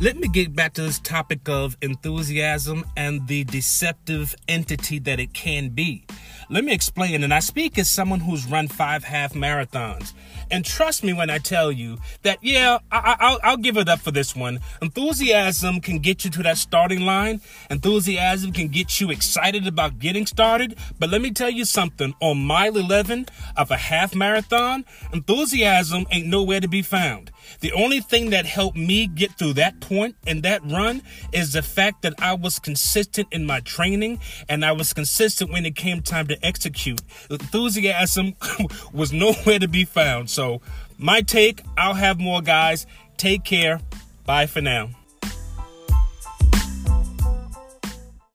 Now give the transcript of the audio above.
let me get back to this topic of enthusiasm and the deceptive entity that it can be. Let me explain, and I speak as someone who's run five half marathons. And trust me when I tell you that, yeah, I, will give it up for this one. Enthusiasm can get you to that starting line. Enthusiasm can get you excited about getting started. But let me tell you something on mile 11 of a half marathon, enthusiasm ain't nowhere to be found. The only thing that helped me get through that point and that run is the fact that I was consistent in my training and I was consistent when it came time to execute. Enthusiasm was nowhere to be found. So, my take, I'll have more guys. Take care. Bye for now.